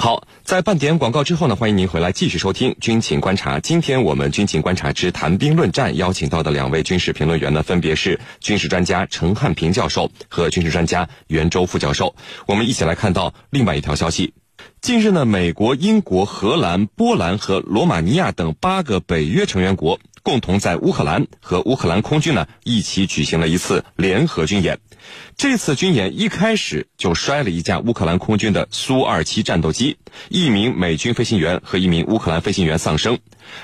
好，在半点广告之后呢，欢迎您回来继续收听《军情观察》。今天我们《军情观察之谈兵论战》邀请到的两位军事评论员呢，分别是军事专家陈汉平教授和军事专家袁周副教授。我们一起来看到另外一条消息。近日呢，美国、英国、荷兰、波兰和罗马尼亚等八个北约成员国共同在乌克兰和乌克兰空军呢一起举行了一次联合军演。这次军演一开始就摔了一架乌克兰空军的苏二七战斗机，一名美军飞行员和一名乌克兰飞行员丧生。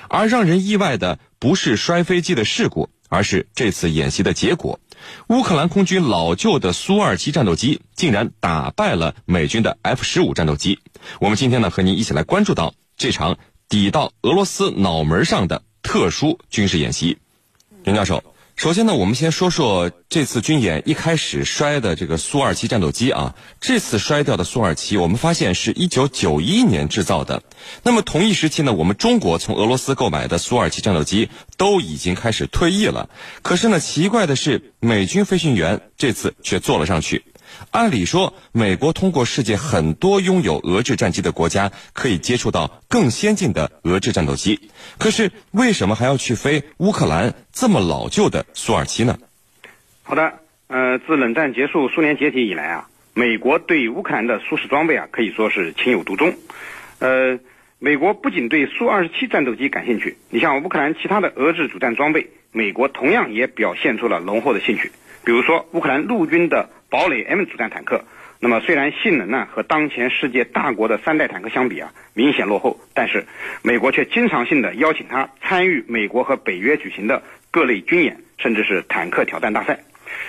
而让人意外的不是摔飞机的事故，而是这次演习的结果。乌克兰空军老旧的苏二七战斗机竟然打败了美军的 F 十五战斗机。我们今天呢，和您一起来关注到这场抵到俄罗斯脑门上的特殊军事演习。袁教授。首先呢，我们先说说这次军演一开始摔的这个苏二七战斗机啊。这次摔掉的苏二七，我们发现是一九九一年制造的。那么同一时期呢，我们中国从俄罗斯购买的苏二七战斗机都已经开始退役了。可是呢，奇怪的是，美军飞行员这次却坐了上去。按理说，美国通过世界很多拥有俄制战机的国家，可以接触到更先进的俄制战斗机。可是，为什么还要去飞乌克兰这么老旧的苏二七呢？好的，呃，自冷战结束、苏联解体以来啊，美国对乌克兰的苏式装备啊，可以说是情有独钟。呃，美国不仅对苏二十七战斗机感兴趣，你像乌克兰其他的俄制主战装备，美国同样也表现出了浓厚的兴趣。比如说，乌克兰陆军的堡垒 M 主战坦克，那么虽然性能呢和当前世界大国的三代坦克相比啊明显落后，但是美国却经常性的邀请他参与美国和北约举行的各类军演，甚至是坦克挑战大赛。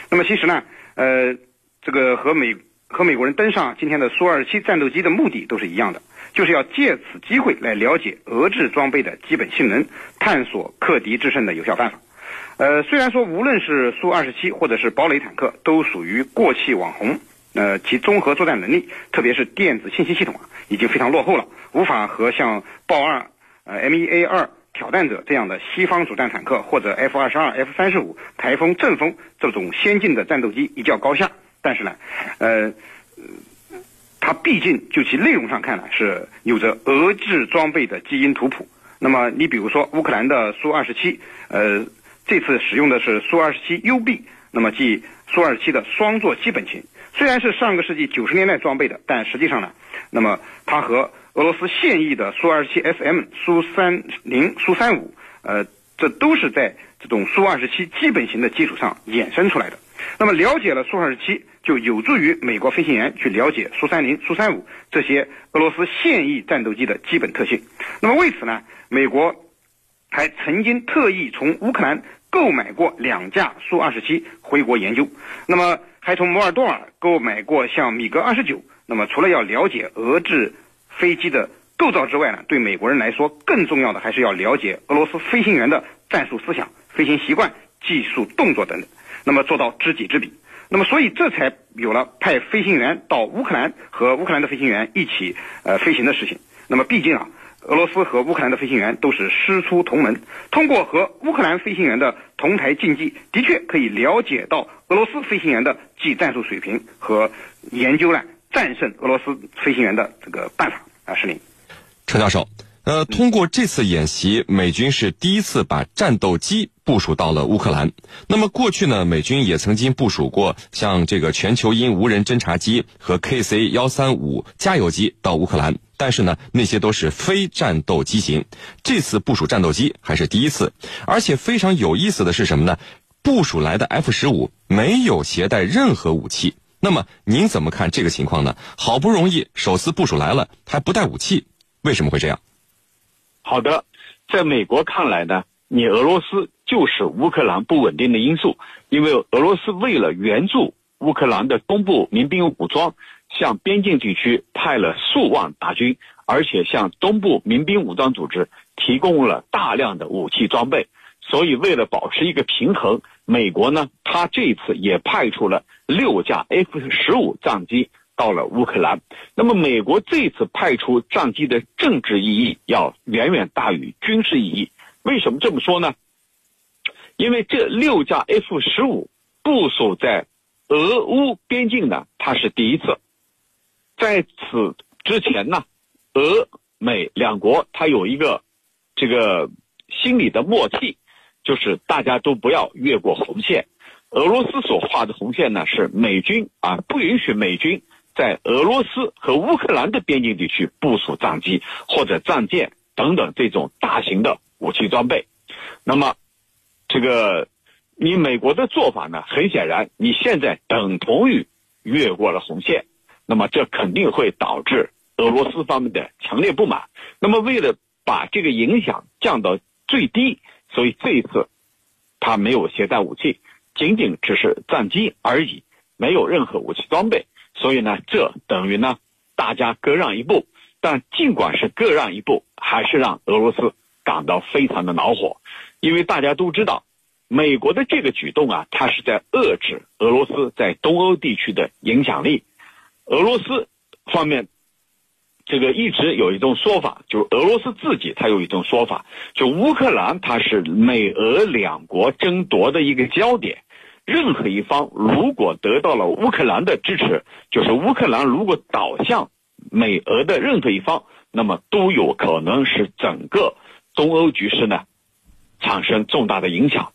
那么其实呢，呃，这个和美和美国人登上今天的苏二七战斗机的目的都是一样的，就是要借此机会来了解俄制装备的基本性能，探索克敌制胜的有效办法。呃，虽然说无论是苏二十七或者是堡垒坦克都属于过气网红，呃，其综合作战能力，特别是电子信息系统啊，已经非常落后了，无法和像豹二、呃 M 一 A 二挑战者这样的西方主战坦克或者 F 二十二、F 三十五、台风、阵风这种先进的战斗机一较高下。但是呢，呃，它毕竟就其内容上看呢，是有着俄制装备的基因图谱。那么你比如说乌克兰的苏二十七，呃。这次使用的是苏 -27 UB，那么即苏 -27 的双座基本型。虽然是上个世纪九十年代装备的，但实际上呢，那么它和俄罗斯现役的苏 -27 SM、苏30、苏35，呃，这都是在这种苏 -27 基本型的基础上衍生出来的。那么了解了苏 -27，就有助于美国飞行员去了解苏30、苏35这些俄罗斯现役战斗机的基本特性。那么为此呢，美国。还曾经特意从乌克兰购买过两架苏二十七回国研究，那么还从摩尔多瓦购买过像米格二十九。那么除了要了解俄制飞机的构造之外呢，对美国人来说更重要的还是要了解俄罗斯飞行员的战术思想、飞行习惯、技术动作等等，那么做到知己知彼。那么所以这才有了派飞行员到乌克兰和乌克兰的飞行员一起呃飞行的事情。那么毕竟啊。俄罗斯和乌克兰的飞行员都是师出同门，通过和乌克兰飞行员的同台竞技，的确可以了解到俄罗斯飞行员的技战术水平和研究了战胜俄罗斯飞行员的这个办法啊，是您，陈教授。呃，通过这次演习，美军是第一次把战斗机部署到了乌克兰。那么过去呢，美军也曾经部署过像这个全球鹰无人侦察机和 KC 幺三五加油机到乌克兰，但是呢，那些都是非战斗机型。这次部署战斗机还是第一次，而且非常有意思的是什么呢？部署来的 F 十五没有携带任何武器。那么您怎么看这个情况呢？好不容易首次部署来了，还不带武器，为什么会这样？好的，在美国看来呢，你俄罗斯就是乌克兰不稳定的因素，因为俄罗斯为了援助乌克兰的东部民兵武装，向边境地区派了数万大军，而且向东部民兵武装组织提供了大量的武器装备，所以为了保持一个平衡，美国呢，他这次也派出了六架 F 十五战机。到了乌克兰，那么美国这次派出战机的政治意义要远远大于军事意义。为什么这么说呢？因为这六架 F 十五部署在俄乌边境呢，它是第一次。在此之前呢，俄美两国它有一个这个心理的默契，就是大家都不要越过红线。俄罗斯所画的红线呢，是美军啊不允许美军在俄罗斯和乌克兰的边境地区部署战机或者战舰等等这种大型的武器装备。那么，这个你美国的做法呢，很显然你现在等同于越过了红线，那么这肯定会导致俄罗斯方面的强烈不满。那么为了把这个影响降到最低，所以这一次他没有携带武器。仅仅只是战机而已，没有任何武器装备，所以呢，这等于呢，大家各让一步。但尽管是各让一步，还是让俄罗斯感到非常的恼火，因为大家都知道，美国的这个举动啊，它是在遏制俄罗斯在东欧地区的影响力。俄罗斯方面，这个一直有一种说法，就俄罗斯自己他有一种说法，就乌克兰它是美俄两国争夺的一个焦点。任何一方如果得到了乌克兰的支持，就是乌克兰如果倒向美俄的任何一方，那么都有可能使整个东欧局势呢产生重大的影响。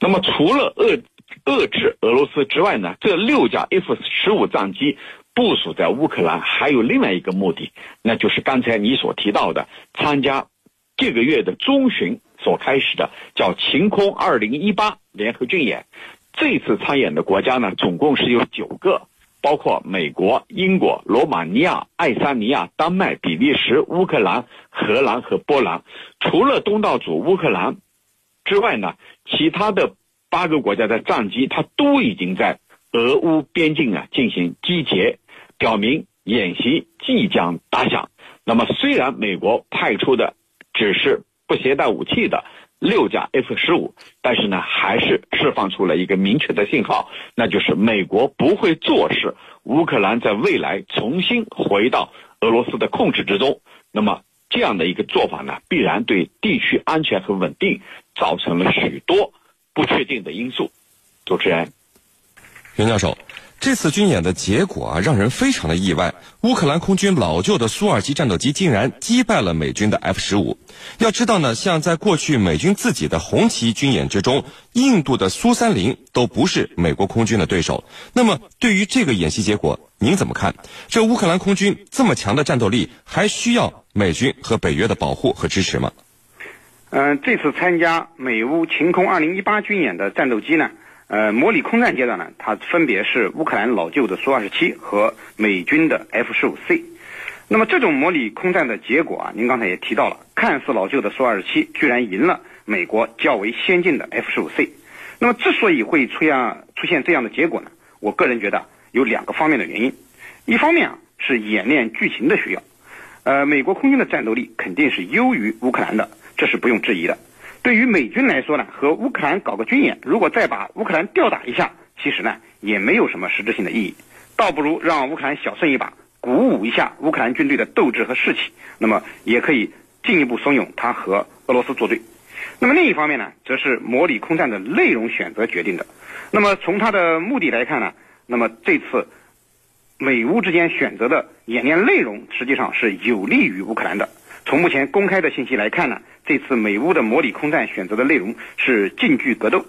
那么除了遏遏制俄罗斯之外呢，这六架 F 十五战机部署在乌克兰还有另外一个目的，那就是刚才你所提到的参加这个月的中旬所开始的叫晴空二零一八联合军演。这次参演的国家呢，总共是有九个，包括美国、英国、罗马尼亚、爱沙尼亚、丹麦、比利时、乌克兰、荷兰和波兰。除了东道主乌克兰之外呢，其他的八个国家的战机，它都已经在俄乌边境啊进行集结，表明演习即将打响。那么，虽然美国派出的只是不携带武器的。六架 F 十五，但是呢，还是释放出了一个明确的信号，那就是美国不会坐视乌克兰在未来重新回到俄罗斯的控制之中。那么这样的一个做法呢，必然对地区安全和稳定造成了许多不确定的因素。主持人，袁教授。这次军演的结果啊，让人非常的意外。乌克兰空军老旧的苏二七战斗机竟然击败了美军的 F 十五。要知道呢，像在过去美军自己的红旗军演之中，印度的苏三零都不是美国空军的对手。那么，对于这个演习结果，您怎么看？这乌克兰空军这么强的战斗力，还需要美军和北约的保护和支持吗？嗯，这次参加美乌晴空二零一八军演的战斗机呢？呃，模拟空战阶段呢，它分别是乌克兰老旧的苏二十七和美军的 F 十五 C。那么这种模拟空战的结果啊，您刚才也提到了，看似老旧的苏二十七居然赢了美国较为先进的 F 十五 C。那么之所以会出现出现这样的结果呢，我个人觉得有两个方面的原因。一方面啊是演练剧情的需要，呃，美国空军的战斗力肯定是优于乌克兰的，这是不用质疑的。对于美军来说呢，和乌克兰搞个军演，如果再把乌克兰吊打一下，其实呢也没有什么实质性的意义，倒不如让乌克兰小胜一把，鼓舞一下乌克兰军队的斗志和士气，那么也可以进一步怂恿他和俄罗斯作对。那么另一方面呢，则是模拟空战的内容选择决定的。那么从它的目的来看呢，那么这次美乌之间选择的演练内容，实际上是有利于乌克兰的。从目前公开的信息来看呢，这次美乌的模拟空战选择的内容是近距格斗，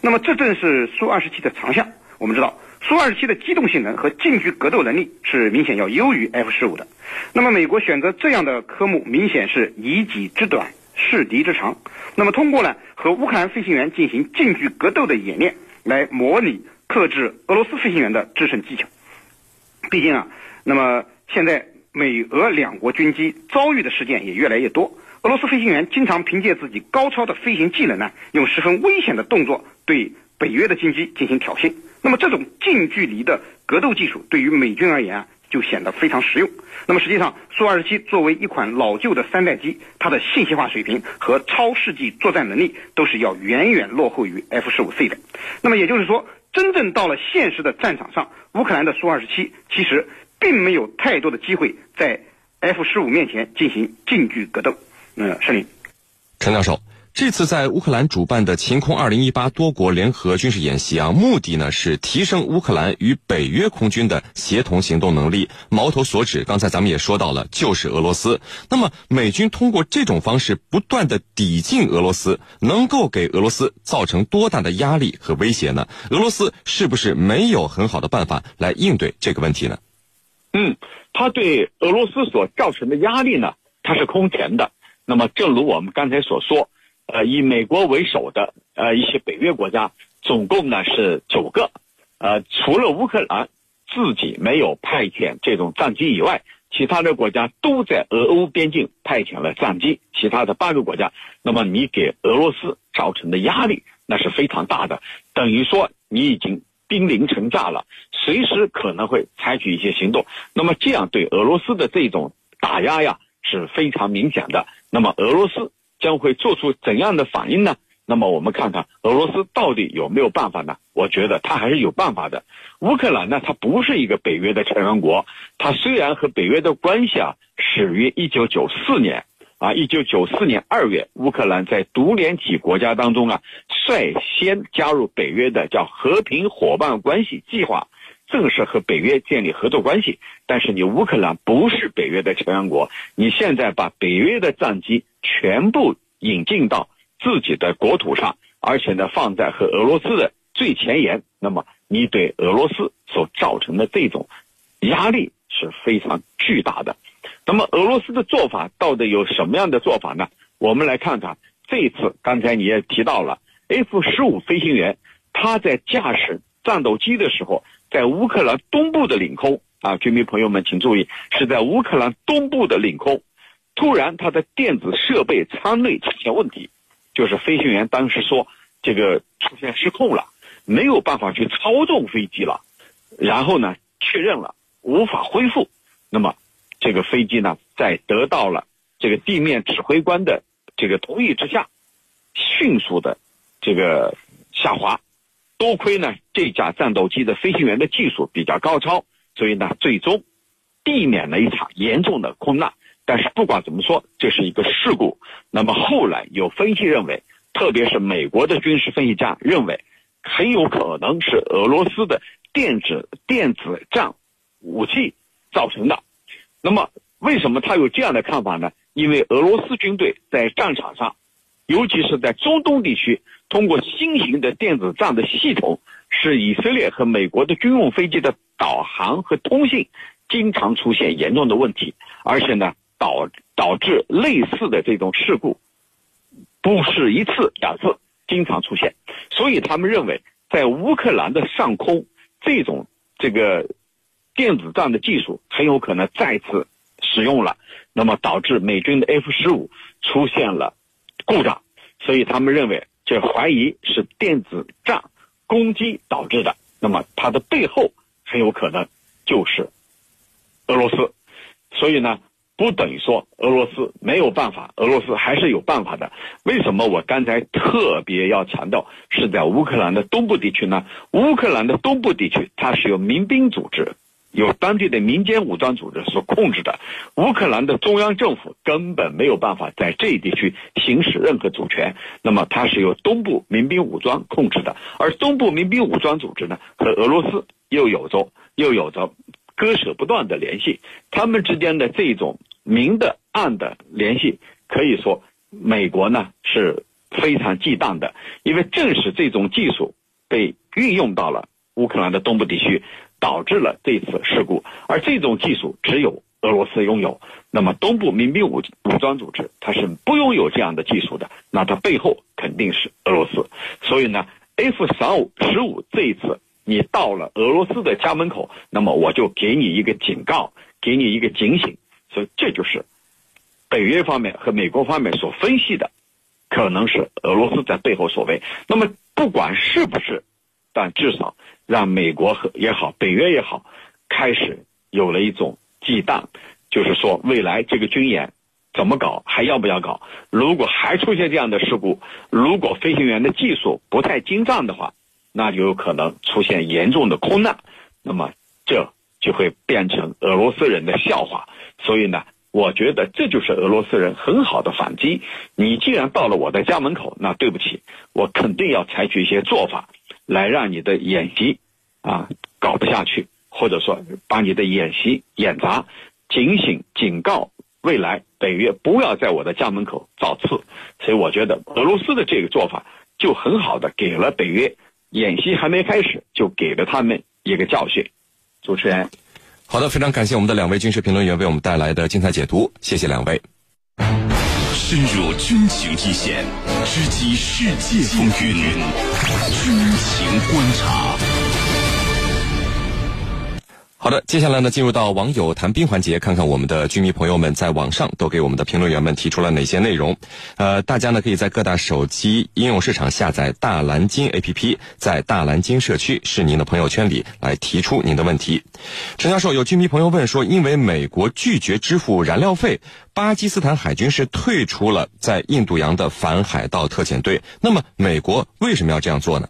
那么这正是苏二十七的长项。我们知道，苏二十七的机动性能和近距格斗能力是明显要优于 F 十五的。那么美国选择这样的科目，明显是以己之短视敌之长。那么通过呢和乌克兰飞行员进行近距格斗的演练，来模拟克制俄罗斯飞行员的制胜技巧。毕竟啊，那么现在。美俄两国军机遭遇的事件也越来越多，俄罗斯飞行员经常凭借自己高超的飞行技能呢，用十分危险的动作对北约的军机进行挑衅。那么这种近距离的格斗技术对于美军而言啊，就显得非常实用。那么实际上，苏二十七作为一款老旧的三代机，它的信息化水平和超世纪作战能力都是要远远落后于 F 十五 C 的。那么也就是说，真正到了现实的战场上，乌克兰的苏二十七其实。并没有太多的机会在 F 十五面前进行近距格斗。嗯，申林，陈教授。这次在乌克兰主办的“晴空二零一八”多国联合军事演习啊，目的呢是提升乌克兰与北约空军的协同行动能力。矛头所指，刚才咱们也说到了，就是俄罗斯。那么，美军通过这种方式不断的抵近俄罗斯，能够给俄罗斯造成多大的压力和威胁呢？俄罗斯是不是没有很好的办法来应对这个问题呢？嗯，他对俄罗斯所造成的压力呢，它是空前的。那么，正如我们刚才所说。呃，以美国为首的呃一些北约国家，总共呢是九个，呃，除了乌克兰自己没有派遣这种战机以外，其他的国家都在俄欧边境派遣了战机。其他的八个国家，那么你给俄罗斯造成的压力那是非常大的，等于说你已经兵临城下了，随时可能会采取一些行动。那么这样对俄罗斯的这种打压呀是非常明显的。那么俄罗斯。将会做出怎样的反应呢？那么我们看看俄罗斯到底有没有办法呢？我觉得他还是有办法的。乌克兰呢，它不是一个北约的成员国，它虽然和北约的关系啊始于一九九四年啊，一九九四年二月，乌克兰在独联体国家当中啊率先加入北约的叫和平伙伴关系计划。正式和北约建立合作关系，但是你乌克兰不是北约的成员国，你现在把北约的战机全部引进到自己的国土上，而且呢放在和俄罗斯的最前沿，那么你对俄罗斯所造成的这种压力是非常巨大的。那么俄罗斯的做法到底有什么样的做法呢？我们来看看这次，刚才你也提到了 F 十五飞行员，他在驾驶战斗机的时候。在乌克兰东部的领空。啊，居民朋友们请注意，是在乌克兰东部的领空，突然他的电子设备舱内出现问题，就是飞行员当时说这个出现失控了，没有办法去操纵飞机了，然后呢确认了无法恢复，那么这个飞机呢在得到了这个地面指挥官的这个同意之下，迅速的这个下滑。多亏呢，这架战斗机的飞行员的技术比较高超，所以呢，最终避免了一场严重的空难。但是不管怎么说，这是一个事故。那么后来有分析认为，特别是美国的军事分析家认为，很有可能是俄罗斯的电子电子战武器造成的。那么为什么他有这样的看法呢？因为俄罗斯军队在战场上，尤其是在中东地区。通过新型的电子战的系统，使以色列和美国的军用飞机的导航和通信经常出现严重的问题，而且呢，导导致类似的这种事故不是一次两次，经常出现。所以他们认为，在乌克兰的上空，这种这个电子战的技术很有可能再次使用了，那么导致美军的 F 十五出现了故障。所以他们认为。这怀疑是电子战攻击导致的，那么它的背后很有可能就是俄罗斯，所以呢，不等于说俄罗斯没有办法，俄罗斯还是有办法的。为什么我刚才特别要强调是在乌克兰的东部地区呢？乌克兰的东部地区它是由民兵组织。由当地的民间武装组织所控制的乌克兰的中央政府根本没有办法在这一地区行使任何主权。那么，它是由东部民兵武装控制的，而东部民兵武装组织呢，和俄罗斯又有着又有着割舍不断的联系。他们之间的这种明的暗的联系，可以说美国呢是非常忌惮的，因为正是这种技术被运用到了乌克兰的东部地区。导致了这次事故，而这种技术只有俄罗斯拥有。那么东部民兵武武装组织它是不拥有这样的技术的，那它背后肯定是俄罗斯。所以呢，F 三五十五这一次你到了俄罗斯的家门口，那么我就给你一个警告，给你一个警醒。所以这就是北约方面和美国方面所分析的，可能是俄罗斯在背后所为。那么不管是不是。但至少让美国和也好，北约也好，开始有了一种忌惮，就是说未来这个军演怎么搞，还要不要搞？如果还出现这样的事故，如果飞行员的技术不太精湛的话，那就有可能出现严重的空难，那么这就会变成俄罗斯人的笑话。所以呢，我觉得这就是俄罗斯人很好的反击。你既然到了我的家门口，那对不起，我肯定要采取一些做法，来让你的演习啊搞不下去，或者说把你的演习演砸，警醒警告未来北约不要在我的家门口造次。所以我觉得俄罗斯的这个做法就很好的给了北约演习还没开始就给了他们一个教训。主持人。好的，非常感谢我们的两位军事评论员为我们带来的精彩解读，谢谢两位。深入军情一线，知己世界风云，军情观察。好的，接下来呢，进入到网友谈兵环节，看看我们的军迷朋友们在网上都给我们的评论员们提出了哪些内容。呃，大家呢可以在各大手机应用市场下载大蓝鲸 APP，在大蓝鲸社区是您的朋友圈里来提出您的问题。陈教授，有军迷朋友问说，因为美国拒绝支付燃料费，巴基斯坦海军是退出了在印度洋的反海盗特遣队，那么美国为什么要这样做呢？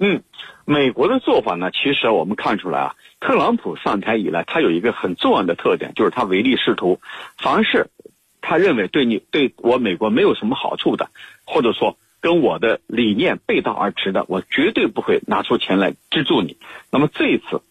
嗯，美国的做法呢，其实我们看出来啊。特朗普上台以来，他有一个很重要的特点，就是他唯利是图。凡是他认为对你对我美国没有什么好处的，或者说跟我的理念背道而驰的，我绝对不会拿出钱来资助你。那么这一次，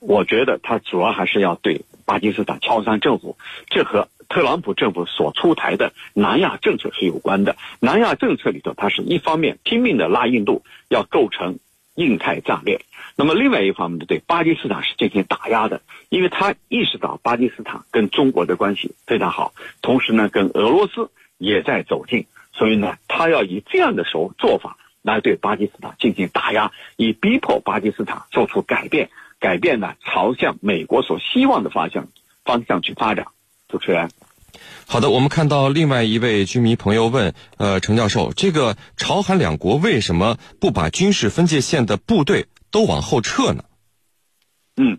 我觉得他主要还是要对巴基斯坦乔山政府，这和特朗普政府所出台的南亚政策是有关的。南亚政策里头，它是一方面拼命的拉印度，要构成印太战略。那么，另外一方面呢，对巴基斯坦是进行打压的，因为他意识到巴基斯坦跟中国的关系非常好，同时呢，跟俄罗斯也在走近，所以呢，他要以这样的手做法来对巴基斯坦进行打压，以逼迫巴基斯坦做出改变，改变呢，朝向美国所希望的方向方向去发展。主持人，好的，我们看到另外一位军迷朋友问，呃，程教授，这个朝韩两国为什么不把军事分界线的部队？都往后撤呢。嗯，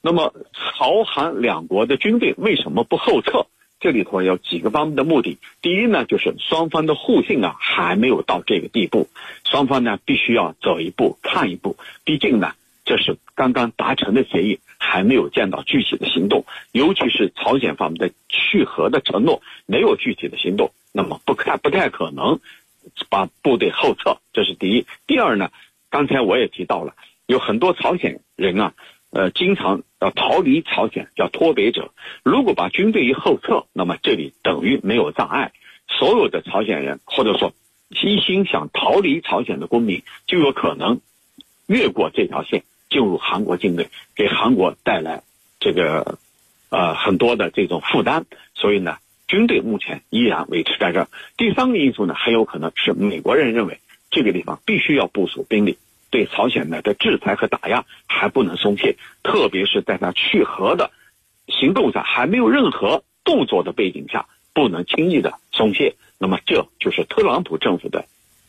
那么朝韩两国的军队为什么不后撤？这里头有几个方面的目的。第一呢，就是双方的互信啊还没有到这个地步，双方呢必须要走一步看一步。毕竟呢，这是刚刚达成的协议，还没有见到具体的行动。尤其是朝鲜方面的去核的承诺没有具体的行动，那么不太不太可能把部队后撤。这是第一。第二呢？刚才我也提到了，有很多朝鲜人啊，呃，经常要逃离朝鲜，叫脱北者。如果把军队一后撤，那么这里等于没有障碍，所有的朝鲜人或者说一心想逃离朝鲜的公民，就有可能越过这条线进入韩国境内，给韩国带来这个呃很多的这种负担。所以呢，军队目前依然维持在这儿。第三个因素呢，很有可能是美国人认为。这个地方必须要部署兵力，对朝鲜呢的制裁和打压还不能松懈，特别是在他去核的行动上还没有任何动作的背景下，不能轻易的松懈。那么这就是特朗普政府的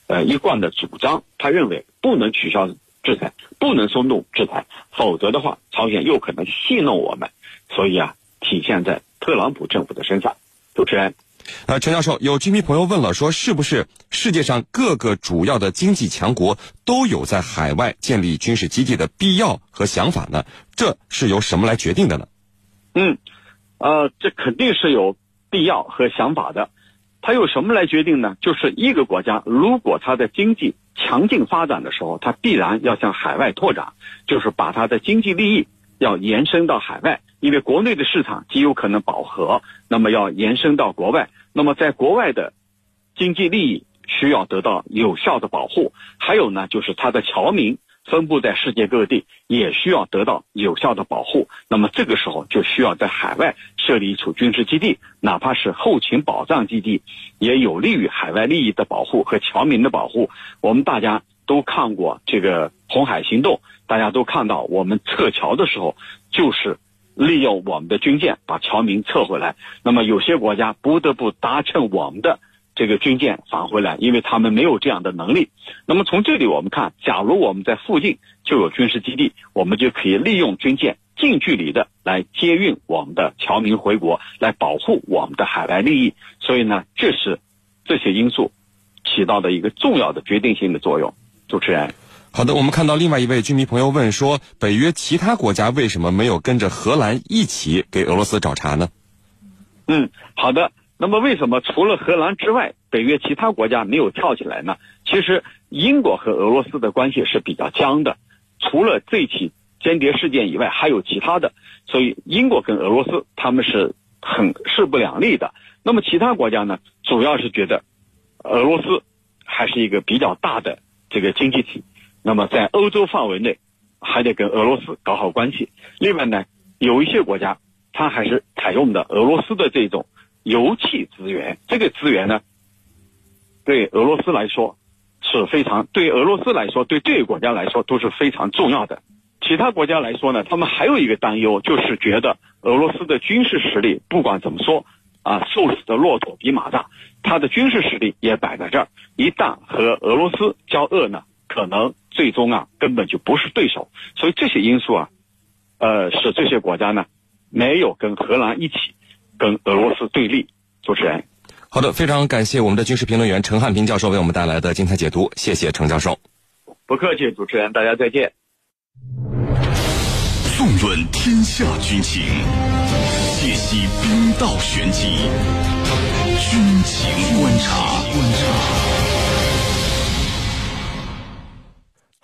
呃一贯的主张，他认为不能取消制裁，不能松动制裁，否则的话，朝鲜又可能戏弄我们。所以啊，体现在特朗普政府的身上。主持人。呃，陈教授，有居民朋友问了，说是不是世界上各个主要的经济强国都有在海外建立军事基地的必要和想法呢？这是由什么来决定的呢？嗯，呃，这肯定是有必要和想法的。它由什么来决定呢？就是一个国家如果它的经济强劲发展的时候，它必然要向海外拓展，就是把它的经济利益要延伸到海外。因为国内的市场极有可能饱和，那么要延伸到国外，那么在国外的经济利益需要得到有效的保护，还有呢，就是它的侨民分布在世界各地，也需要得到有效的保护。那么这个时候就需要在海外设立一处军事基地，哪怕是后勤保障基地，也有利于海外利益的保护和侨民的保护。我们大家都看过这个红海行动，大家都看到我们撤侨的时候就是。利用我们的军舰把侨民撤回来，那么有些国家不得不搭乘我们的这个军舰返回来，因为他们没有这样的能力。那么从这里我们看，假如我们在附近就有军事基地，我们就可以利用军舰近距离的来接运我们的侨民回国，来保护我们的海外利益。所以呢，这是这些因素起到的一个重要的决定性的作用。主持人。好的，我们看到另外一位居民朋友问说，北约其他国家为什么没有跟着荷兰一起给俄罗斯找茬呢？嗯，好的。那么为什么除了荷兰之外，北约其他国家没有跳起来呢？其实英国和俄罗斯的关系是比较僵的，除了这起间谍事件以外，还有其他的，所以英国跟俄罗斯他们是很势不两立的。那么其他国家呢，主要是觉得俄罗斯还是一个比较大的这个经济体，那么在欧洲范围内还得跟俄罗斯搞好关系。另外呢，有一些国家它还是采用的俄罗斯的这种。油气资源，这个资源呢，对俄罗斯来说是非常，对俄罗斯来说，对这个国家来说都是非常重要的。其他国家来说呢，他们还有一个担忧，就是觉得俄罗斯的军事实力不管怎么说啊，瘦死的骆驼比马大，他的军事实力也摆在这儿，一旦和俄罗斯交恶呢，可能最终啊根本就不是对手。所以这些因素啊，呃，使这些国家呢没有跟荷兰一起。跟俄罗斯对立，主持人，好的，非常感谢我们的军事评论员陈汉平教授为我们带来的精彩解读，谢谢陈教授。不客气，主持人，大家再见。纵论天下军情，解析兵道玄机，军情观察。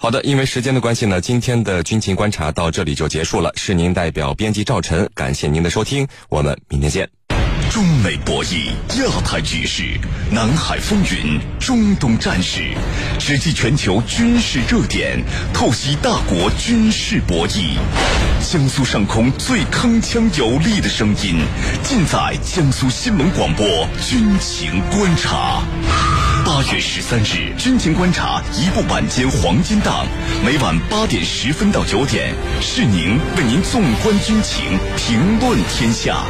好的，因为时间的关系呢，今天的军情观察到这里就结束了。是您代表编辑赵晨，感谢您的收听，我们明天见。中美博弈、亚太局势、南海风云、中东战事，直击全球军事热点，透析大国军事博弈。江苏上空最铿锵有力的声音，尽在江苏新闻广播军情观察。八月十三日，军情观察一部晚间黄金档，每晚八点十分到九点，是宁为您纵观军情，评论天下。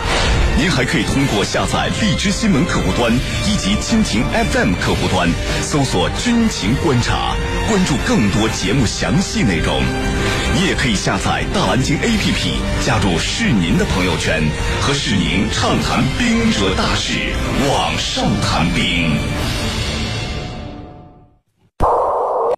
您还可以通过下载荔枝新闻客户端以及蜻蜓 FM 客户端，搜索“军情观察”，关注更多节目详细内容。你也可以下载大蓝鲸 APP，加入是您的朋友圈，和是宁畅谈兵者大事，网上谈兵。